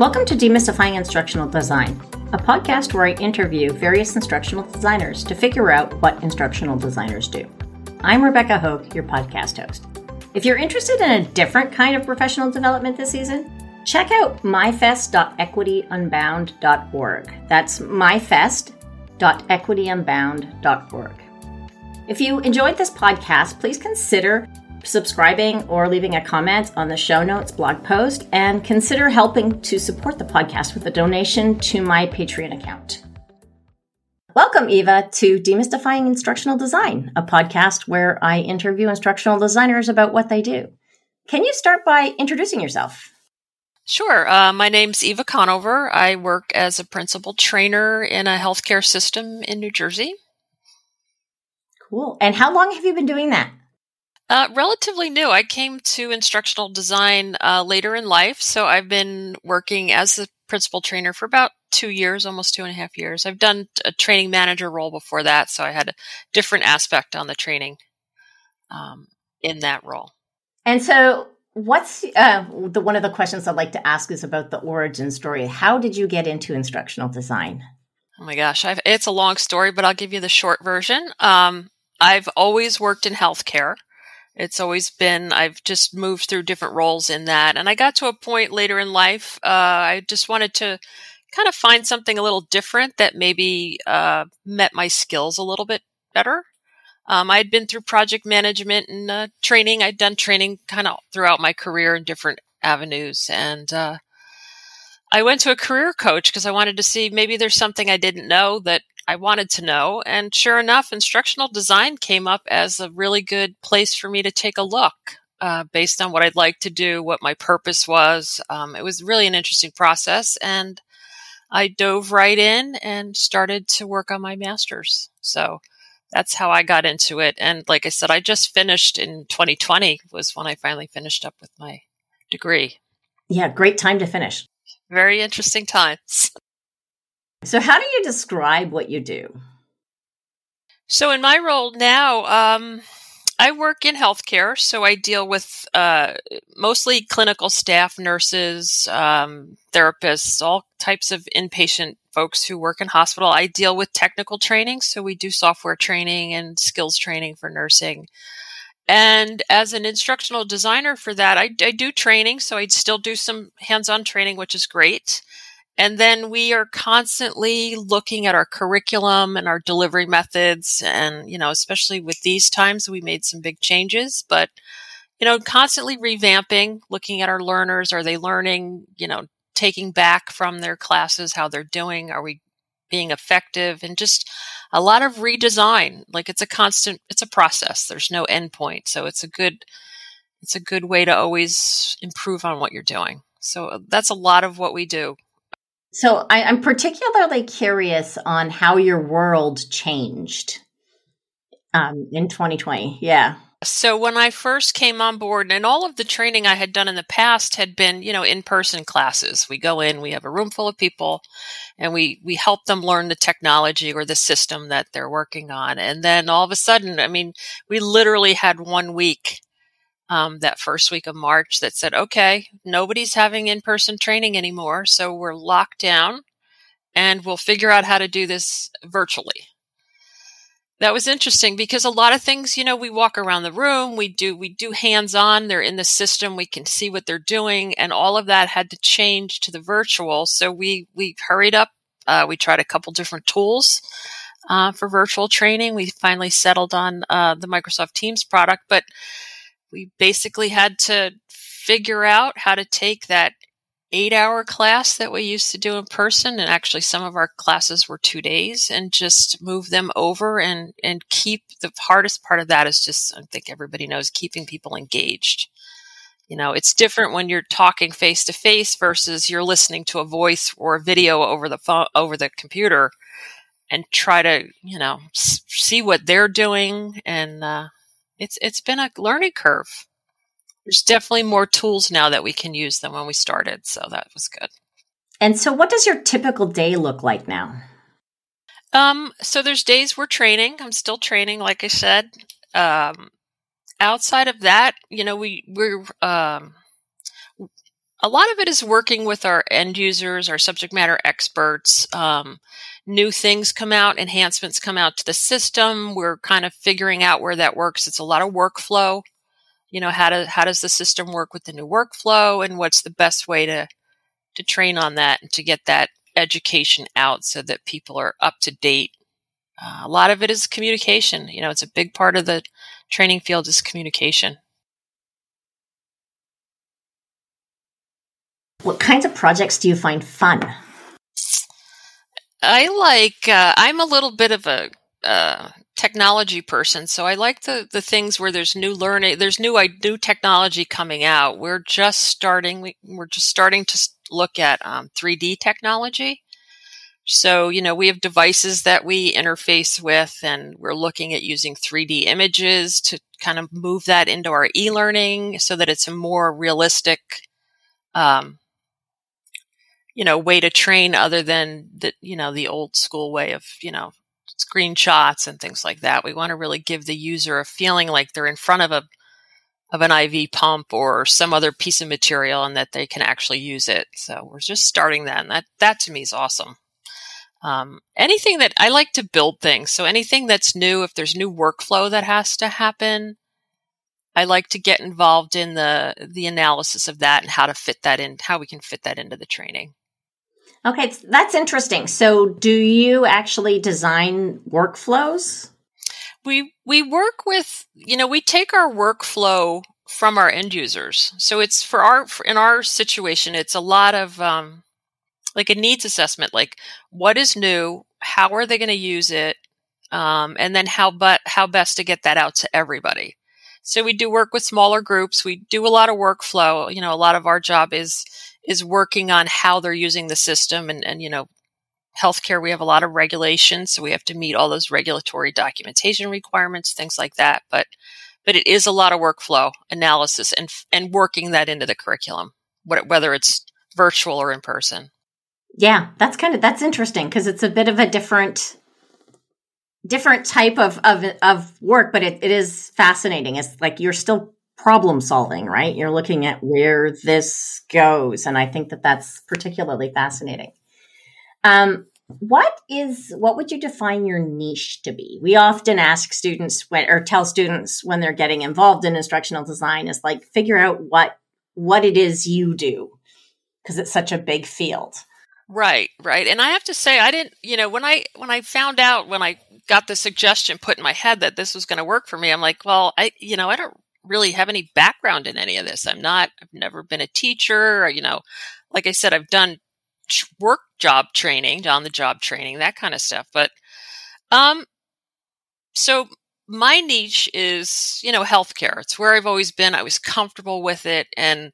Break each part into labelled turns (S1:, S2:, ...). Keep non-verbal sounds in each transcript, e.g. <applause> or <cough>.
S1: Welcome to Demystifying Instructional Design, a podcast where I interview various instructional designers to figure out what instructional designers do. I'm Rebecca Hogue, your podcast host. If you're interested in a different kind of professional development this season, check out myfest.equityunbound.org. That's myfest.equityunbound.org. If you enjoyed this podcast, please consider subscribing or leaving a comment on the show notes blog post and consider helping to support the podcast with a donation to my Patreon account. Welcome, Eva, to Demystifying Instructional Design, a podcast where I interview instructional designers about what they do. Can you start by introducing yourself?
S2: Sure. Uh, my name's Eva Conover. I work as a principal trainer in a healthcare system in New Jersey.
S1: Cool. And how long have you been doing that?
S2: Uh, relatively new. I came to instructional design uh, later in life, so I've been working as a principal trainer for about two years, almost two and a half years. I've done a training manager role before that, so I had a different aspect on the training um, in that role.
S1: And so, what's uh, the one of the questions I'd like to ask is about the origin story. How did you get into instructional design?
S2: Oh my gosh, I've, it's a long story, but I'll give you the short version. Um, I've always worked in healthcare. It's always been, I've just moved through different roles in that. And I got to a point later in life, uh, I just wanted to kind of find something a little different that maybe uh, met my skills a little bit better. Um, I had been through project management and uh, training. I'd done training kind of throughout my career in different avenues. And uh, I went to a career coach because I wanted to see maybe there's something I didn't know that I wanted to know. And sure enough, instructional design came up as a really good place for me to take a look uh, based on what I'd like to do, what my purpose was. Um, it was really an interesting process. And I dove right in and started to work on my master's. So that's how I got into it. And like I said, I just finished in 2020 was when I finally finished up with my degree.
S1: Yeah, great time to finish.
S2: Very interesting times. <laughs>
S1: So, how do you describe what you do?
S2: So, in my role now, um, I work in healthcare, so I deal with uh, mostly clinical staff, nurses, um, therapists, all types of inpatient folks who work in hospital. I deal with technical training, so we do software training and skills training for nursing. And as an instructional designer for that, I, I do training, so I still do some hands-on training, which is great. And then we are constantly looking at our curriculum and our delivery methods. And, you know, especially with these times, we made some big changes, but, you know, constantly revamping, looking at our learners. Are they learning, you know, taking back from their classes, how they're doing? Are we being effective? And just a lot of redesign. Like it's a constant, it's a process. There's no end point. So it's a good, it's a good way to always improve on what you're doing. So uh, that's a lot of what we do
S1: so I, am particularly curious on how your world changed um, in 2020. Yeah.
S2: So when I first came on board, and all of the training I had done in the past had been, you know, in-person classes. We go in, we have a room full of people, and we we help them learn the technology or the system that they're working on. And then all of a sudden, I mean, we literally had one week um, that first week of March that said, okay, nobody's having in person training anymore. So we're locked down and we'll figure out how to do this virtually. That was interesting because a lot of things, you know, we walk around the room, we do, we do hands on, they're in the system, we can see what they're doing, and all of that had to change to the virtual. So we, we hurried up. Uh, we tried a couple different tools. Uh, for virtual training, we finally settled on uh, the Microsoft Teams product, but we basically had to figure out how to take that eight hour class that we used to do in person and actually some of our classes were two days and just move them over and and keep the hardest part of that is just i think everybody knows keeping people engaged. You know it's different when you're talking face to face versus you're listening to a voice or a video over the phone over the computer and try to you know see what they're doing and uh, it's it's been a learning curve. There's definitely more tools now that we can use than when we started, so that was good.
S1: And so, what does your typical day look like now?
S2: Um, so there's days we're training. I'm still training, like I said. Um, outside of that, you know, we we're um, a lot of it is working with our end users, our subject matter experts. Um, new things come out, enhancements come out to the system. We're kind of figuring out where that works. It's a lot of workflow. You know, how to how does the system work with the new workflow, and what's the best way to to train on that and to get that education out so that people are up to date. Uh, a lot of it is communication. You know, it's a big part of the training field is communication.
S1: What kinds of projects do you find fun?
S2: I like, uh, I'm a little bit of a uh, technology person, so I like the, the things where there's new learning, there's new, new technology coming out. We're just starting, we, we're just starting to look at um, 3D technology. So, you know, we have devices that we interface with, and we're looking at using 3D images to kind of move that into our e learning so that it's a more realistic um, you know, way to train other than the, you know, the old school way of, you know, screenshots and things like that. We want to really give the user a feeling like they're in front of a, of an IV pump or some other piece of material and that they can actually use it. So we're just starting that. And that, that to me is awesome. Um, anything that I like to build things. So anything that's new, if there's new workflow that has to happen, I like to get involved in the the analysis of that and how to fit that in, how we can fit that into the training.
S1: Okay, that's interesting. So, do you actually design workflows?
S2: We we work with, you know, we take our workflow from our end users. So it's for our in our situation, it's a lot of um, like a needs assessment, like what is new, how are they going to use it, um, and then how but how best to get that out to everybody. So we do work with smaller groups. We do a lot of workflow. You know, a lot of our job is is working on how they're using the system and, and you know healthcare we have a lot of regulations so we have to meet all those regulatory documentation requirements things like that but but it is a lot of workflow analysis and and working that into the curriculum whether it's virtual or in person.
S1: Yeah that's kind of that's interesting because it's a bit of a different different type of of, of work but it, it is fascinating. It's like you're still problem solving, right? You're looking at where this goes. And I think that that's particularly fascinating. Um, what is what would you define your niche to be we often ask students when, or tell students when they're getting involved in instructional design is like figure out what what it is you do because it's such a big field
S2: right right and i have to say i didn't you know when i when i found out when i got the suggestion put in my head that this was going to work for me i'm like well i you know i don't really have any background in any of this. I'm not, I've never been a teacher, or, you know, like I said, I've done work job training, on the job training, that kind of stuff. But, um, so my niche is, you know, healthcare. It's where I've always been. I was comfortable with it. And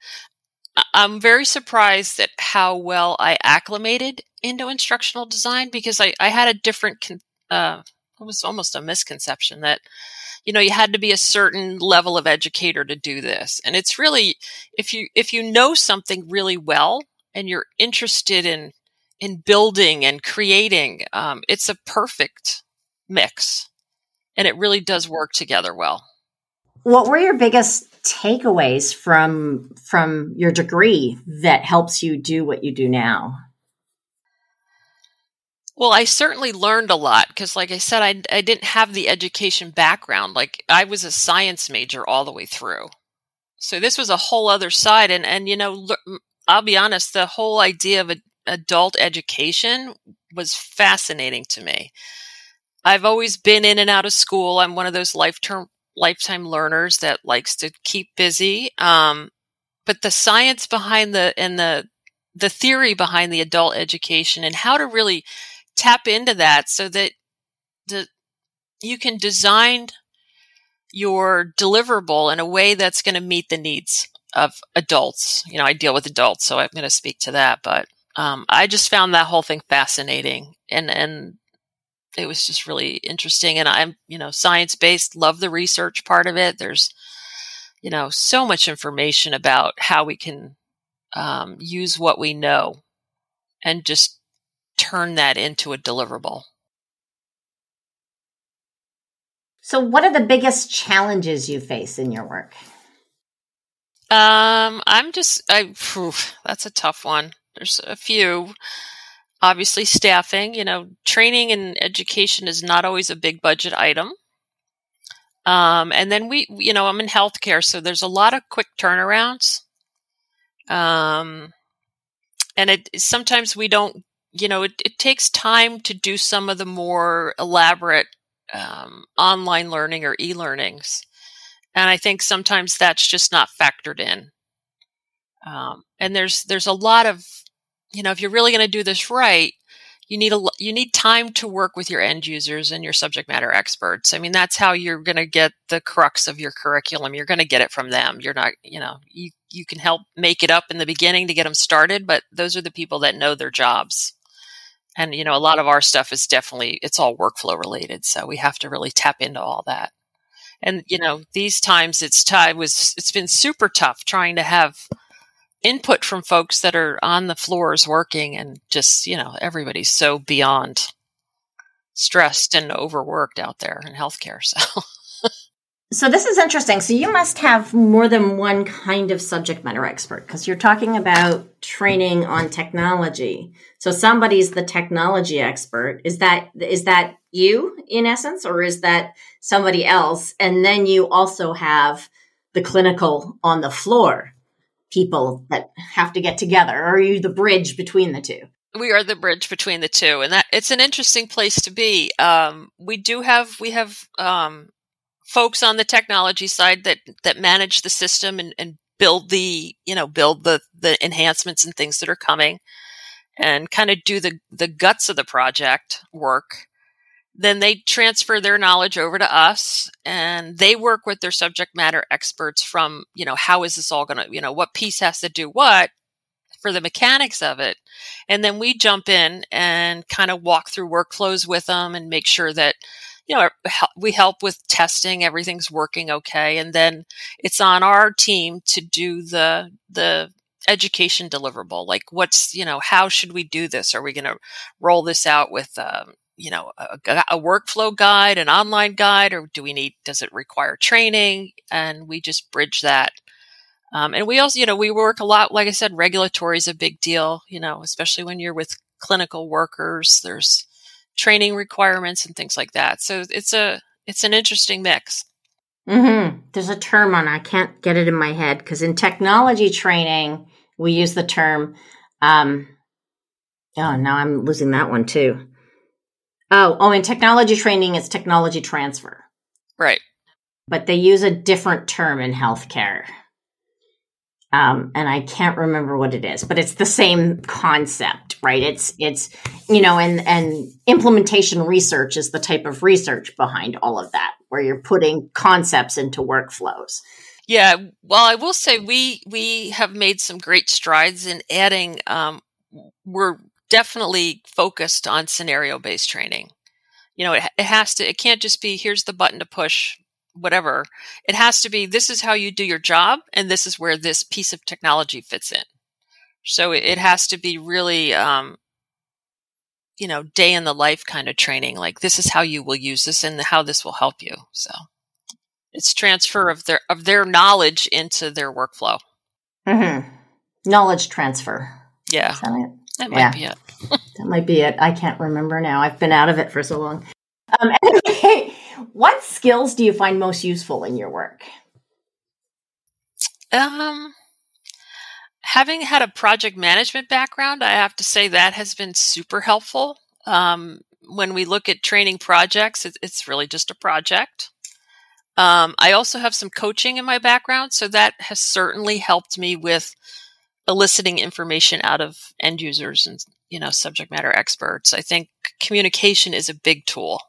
S2: I'm very surprised at how well I acclimated into instructional design because I, I had a different, uh, it was almost a misconception that you know you had to be a certain level of educator to do this. And it's really if you if you know something really well and you're interested in in building and creating um, it's a perfect mix. And it really does work together well.
S1: What were your biggest takeaways from from your degree that helps you do what you do now
S2: well, I certainly learned a lot because, like I said, I, I didn't have the education background. Like, I was a science major all the way through. So this was a whole other side. And, and you know, I'll be honest, the whole idea of a, adult education was fascinating to me. I've always been in and out of school. I'm one of those lifetime lifetime learners that likes to keep busy. Um, but the science behind the and the the theory behind the adult education and how to really tap into that so that the, you can design your deliverable in a way that's going to meet the needs of adults. You know, I deal with adults, so I'm going to speak to that. But um, I just found that whole thing fascinating, and and it was just really interesting. And I'm, you know, science based. Love the research part of it. There's, you know, so much information about how we can um, use what we know and just turn that into a deliverable.
S1: So, what are the biggest challenges you face in your work?
S2: Um, I'm just, I, whew, that's a tough one. There's a few. Obviously, staffing, you know, training and education is not always a big budget item. Um, and then we, you know, I'm in healthcare, so there's a lot of quick turnarounds. Um, and it sometimes we don't, you know, it, it takes time to do some of the more elaborate um, online learning or e-learnings, and I think sometimes that's just not factored in. Um, and there's there's a lot of, you know, if you're really going to do this right, you need a you need time to work with your end users and your subject matter experts. I mean, that's how you're going to get the crux of your curriculum. You're going to get it from them. You're not, you know, you you can help make it up in the beginning to get them started, but those are the people that know their jobs. And you know, a lot of our stuff is definitely it's all workflow related, so we have to really tap into all that. And you know, these times it's time was it's been super tough trying to have input from folks that are on the floors working and just, you know, everybody's so beyond stressed and overworked out there in healthcare. <laughs> So
S1: So this is interesting. So you must have more than one kind of subject matter expert because you're talking about training on technology. So somebody's the technology expert. Is that is that you in essence or is that somebody else? And then you also have the clinical on the floor people that have to get together? Or are you the bridge between the two?
S2: We are the bridge between the two, and that it's an interesting place to be. Um, we do have we have um, folks on the technology side that that manage the system and, and build the you know build the the enhancements and things that are coming, and kind of do the the guts of the project work then they transfer their knowledge over to us and they work with their subject matter experts from you know how is this all going to you know what piece has to do what for the mechanics of it. And then we jump in and kind of walk through workflows with them and make sure that you know we help with testing everything's working okay and then it's on our team to do the the education deliverable like what's you know how should we do this? Are we going to roll this out with um, you know a, a, workflow guide an online guide or do we need does it require training? And we just bridge that. Um, and we also you know we work a lot like i said regulatory is a big deal you know especially when you're with clinical workers. There's training requirements and things like that so it's a it's an interesting mix
S1: mm-hmm. there's a term on i can't get it in my head because in technology training we use the term um, oh now i'm losing that one too Oh, oh, in technology training, it's technology transfer.
S2: Right.
S1: But they use a different term in healthcare. Um, and I can't remember what it is, but it's the same concept, right? It's it's you know, and and implementation research is the type of research behind all of that, where you're putting concepts into workflows.
S2: Yeah, well, I will say we we have made some great strides in adding. Um, we're definitely focused on scenario based training. You know, it, it has to, it can't just be here's the button to push, whatever. It has to be this is how you do your job, and this is where this piece of technology fits in. So it, has to be really, um, you know, day in the life kind of training. Like this is how you will use this and how this will help you. So it's transfer of their of their knowledge into their workflow.
S1: Mm-hmm. Knowledge transfer.
S2: Yeah. That might yeah. be it. <laughs>
S1: that might be it. I can't remember now. I've been out of it for so long. Um, <laughs> anyway, what skills do you find most useful in your work?
S2: Um, having had a project management background, I have to say that has been super helpful. Um, when we look at training projects, it, it's really just a project. Um, I also have some coaching in my background, so that has certainly helped me with eliciting information out of end users and you know subject matter experts i think communication is a big tool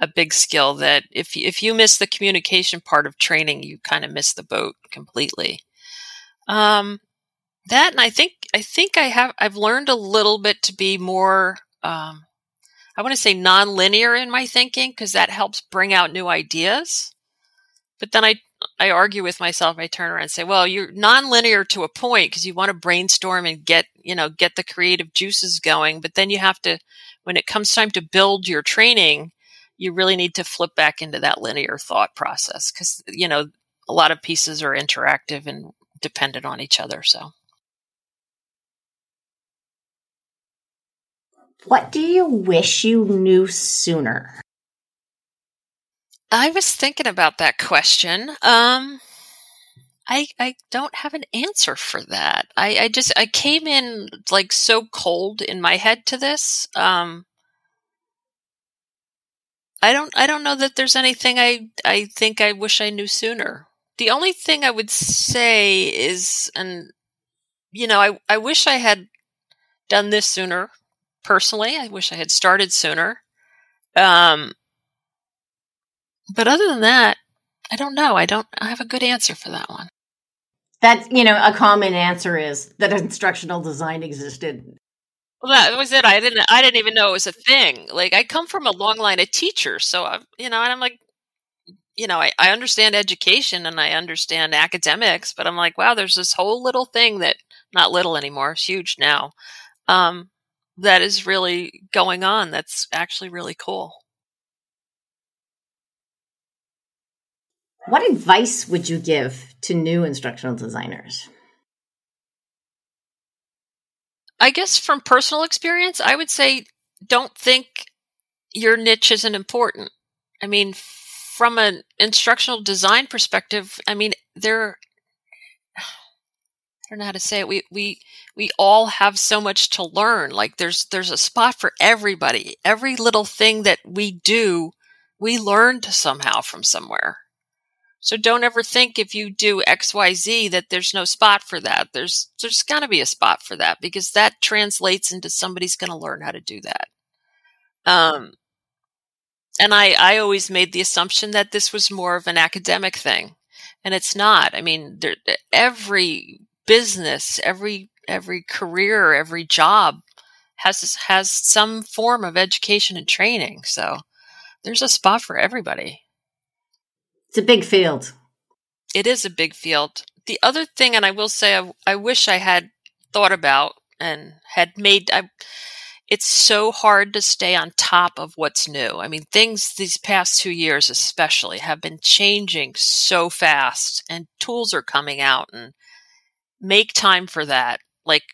S2: a big skill that if if you miss the communication part of training you kind of miss the boat completely um that and i think i think i have i've learned a little bit to be more um i want to say non-linear in my thinking because that helps bring out new ideas but then i I argue with myself. I turn around and say, well, you're nonlinear to a point because you want to brainstorm and get, you know, get the creative juices going. But then you have to, when it comes time to build your training, you really need to flip back into that linear thought process because, you know, a lot of pieces are interactive and dependent on each other. So.
S1: What do you wish you knew sooner?
S2: I was thinking about that question. Um, I I don't have an answer for that. I, I just I came in like so cold in my head to this. Um, I don't I don't know that there's anything I I think I wish I knew sooner. The only thing I would say is and you know, I I wish I had done this sooner personally. I wish I had started sooner. Um but other than that, I don't know. I don't I have a good answer for that one.
S1: That you know, a common answer is that instructional design existed.
S2: Well, that was it. I didn't. I didn't even know it was a thing. Like I come from a long line of teachers, so I, you know, and I'm like, you know, I, I understand education and I understand academics, but I'm like, wow, there's this whole little thing that not little anymore, it's huge now. Um, that is really going on. That's actually really cool.
S1: What advice would you give to new instructional designers?
S2: I guess from personal experience, I would say don't think your niche isn't important. I mean, from an instructional design perspective, I mean, there don't know how to say it. We we we all have so much to learn. Like there's there's a spot for everybody. Every little thing that we do, we learned somehow from somewhere. So don't ever think if you do XYZ that there's no spot for that. There's there's got to be a spot for that because that translates into somebody's going to learn how to do that. Um and I I always made the assumption that this was more of an academic thing. And it's not. I mean, there, every business, every every career, every job has has some form of education and training. So there's a spot for everybody.
S1: It's a big field.
S2: It is a big field. The other thing, and I will say, I, I wish I had thought about and had made. I, it's so hard to stay on top of what's new. I mean, things these past two years, especially, have been changing so fast, and tools are coming out. And make time for that. Like,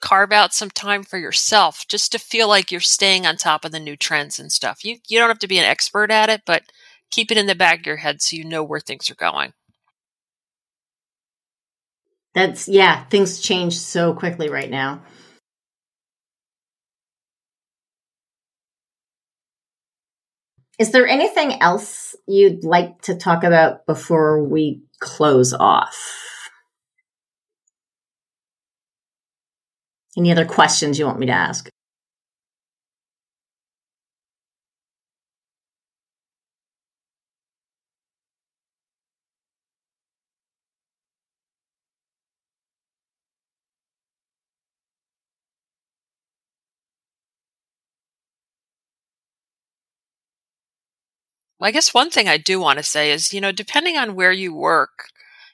S2: carve out some time for yourself just to feel like you're staying on top of the new trends and stuff. You you don't have to be an expert at it, but keep it in the back of your head so you know where things are going.
S1: That's yeah, things change so quickly right now. Is there anything else you'd like to talk about before we close off? Any other questions you want me to ask?
S2: I guess one thing I do want to say is, you know, depending on where you work,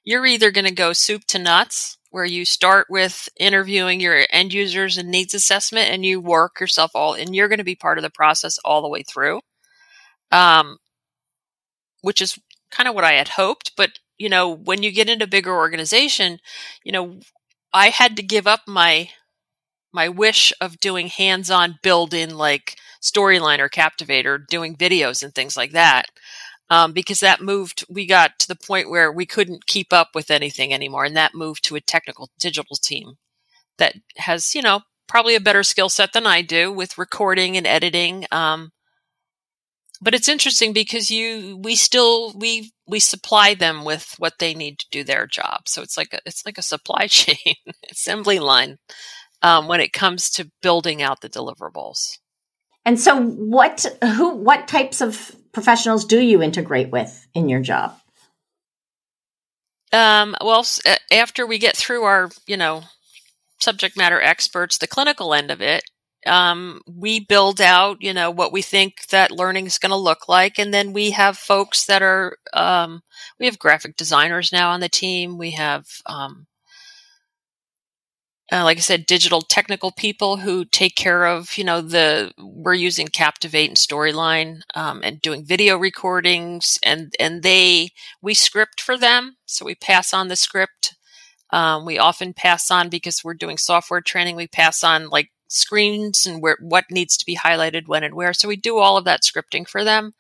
S2: you're either going to go soup to nuts, where you start with interviewing your end users and needs assessment and you work yourself all, and you're going to be part of the process all the way through. Um, which is kind of what I had hoped. But, you know, when you get into a bigger organization, you know, I had to give up my, my wish of doing hands-on build in like Storyline or Captivate or doing videos and things like that. Um, because that moved, we got to the point where we couldn't keep up with anything anymore. And that moved to a technical digital team that has, you know, probably a better skill set than I do with recording and editing. Um, but it's interesting because you, we still, we, we supply them with what they need to do their job. So it's like a, it's like a supply <laughs> chain assembly line, um, when it comes to building out the deliverables.
S1: And so what who what types of professionals do you integrate with in your job?
S2: Um, well, after we get through our, you know, subject matter experts, the clinical end of it, um, we build out, you know, what we think that learning is going to look like. And then we have folks that are, um, we have graphic designers now on the team. We have, um, uh, like I said, digital technical people who take care of, you know, the we're using Captivate and Storyline um, and doing video recordings, and and they we script for them, so we pass on the script. Um, we often pass on because we're doing software training. We pass on like screens and where what needs to be highlighted when and where. So we do all of that scripting for them,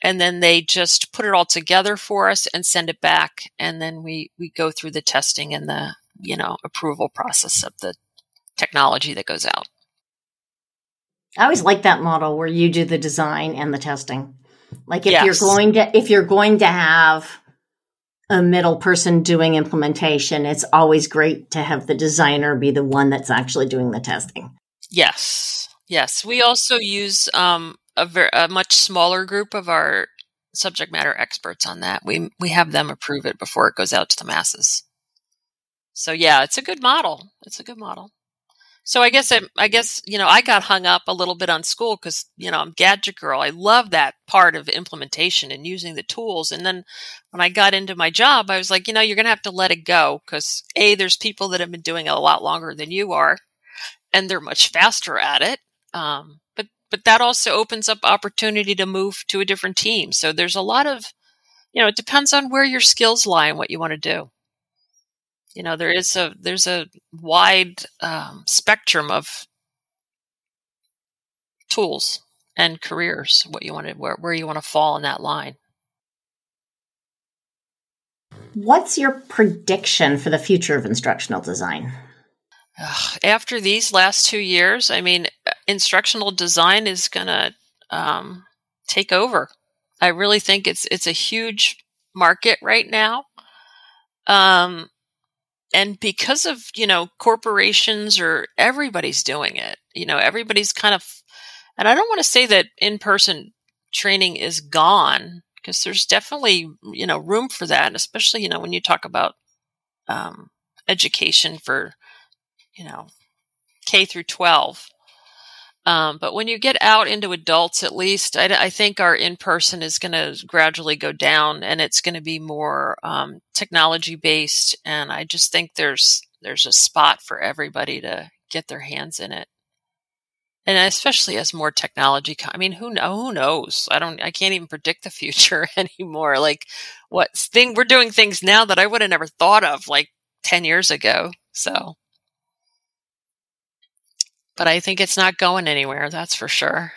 S2: and then they just put it all together for us and send it back, and then we we go through the testing and the you know approval process of the technology that goes out.
S1: I always like that model where you do the design and the testing. Like if
S2: Yes.
S1: you're going to if you're going to have a middle person doing implementation, it's always great to have the designer be the one that's actually doing the testing.
S2: Yes, yes. We also use um, a, ver- a much smaller group of our subject matter experts on that. We we have them approve it before it goes out to the masses. So yeah, it's a good model. It's a good model. So I guess I, I guess you know I got hung up a little bit on school because you know I'm gadget girl. I love that part of implementation and using the tools. And then when I got into my job, I was like, you know, you're gonna have to let it go because a there's people that have been doing it a lot longer than you are, and they're much faster at it. Um, but but that also opens up opportunity to move to a different team. So there's a lot of, you know, it depends on where your skills lie and what you want to do. You know, there is a there's a wide um, spectrum of tools and careers. What you want to where where you want to fall in that line.
S1: What's your prediction for the future of instructional design?
S2: Ugh, After these last two years, I mean, instructional design is going to um, take over. I really think it's it's a huge market right now, um, and because of you know corporations or everybody's doing it. You know, everybody's kind of, and I don't want to say that in person training is gone because there's definitely you know room for that, especially you know when you talk about um, education for you know, K through 12. Um, but when you get out into adults, at least, I, I think our in person is going to gradually go down, and it's going to be more um, technology based. And I just think there's there's a spot for everybody to get their hands in it, and especially as more technology. I mean, who? Who knows? I don't. I can't even predict the future <laughs> anymore. Like what thing we're doing things now that I would have never thought of like ten years ago. So but I think it's not going anywhere. That's for sure.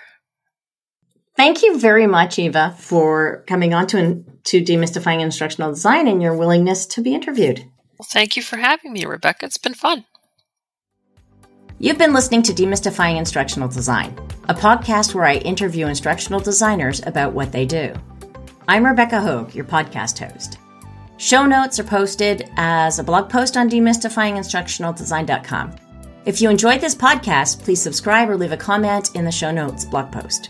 S1: Thank you very much, Eva, for coming on to, to demystifying instructional design and your willingness to be interviewed.
S2: Well, thank you for having me, Rebecca. It's been fun.
S1: You've been listening to Demystifying Instructional Design, a podcast where I interview instructional designers about what they do. I'm Rebecca Hogue, your podcast host. Show notes are posted as a blog post on demystifyinginstructionaldesign.com. If you enjoyed this podcast, please subscribe or leave a comment in the show notes blog post.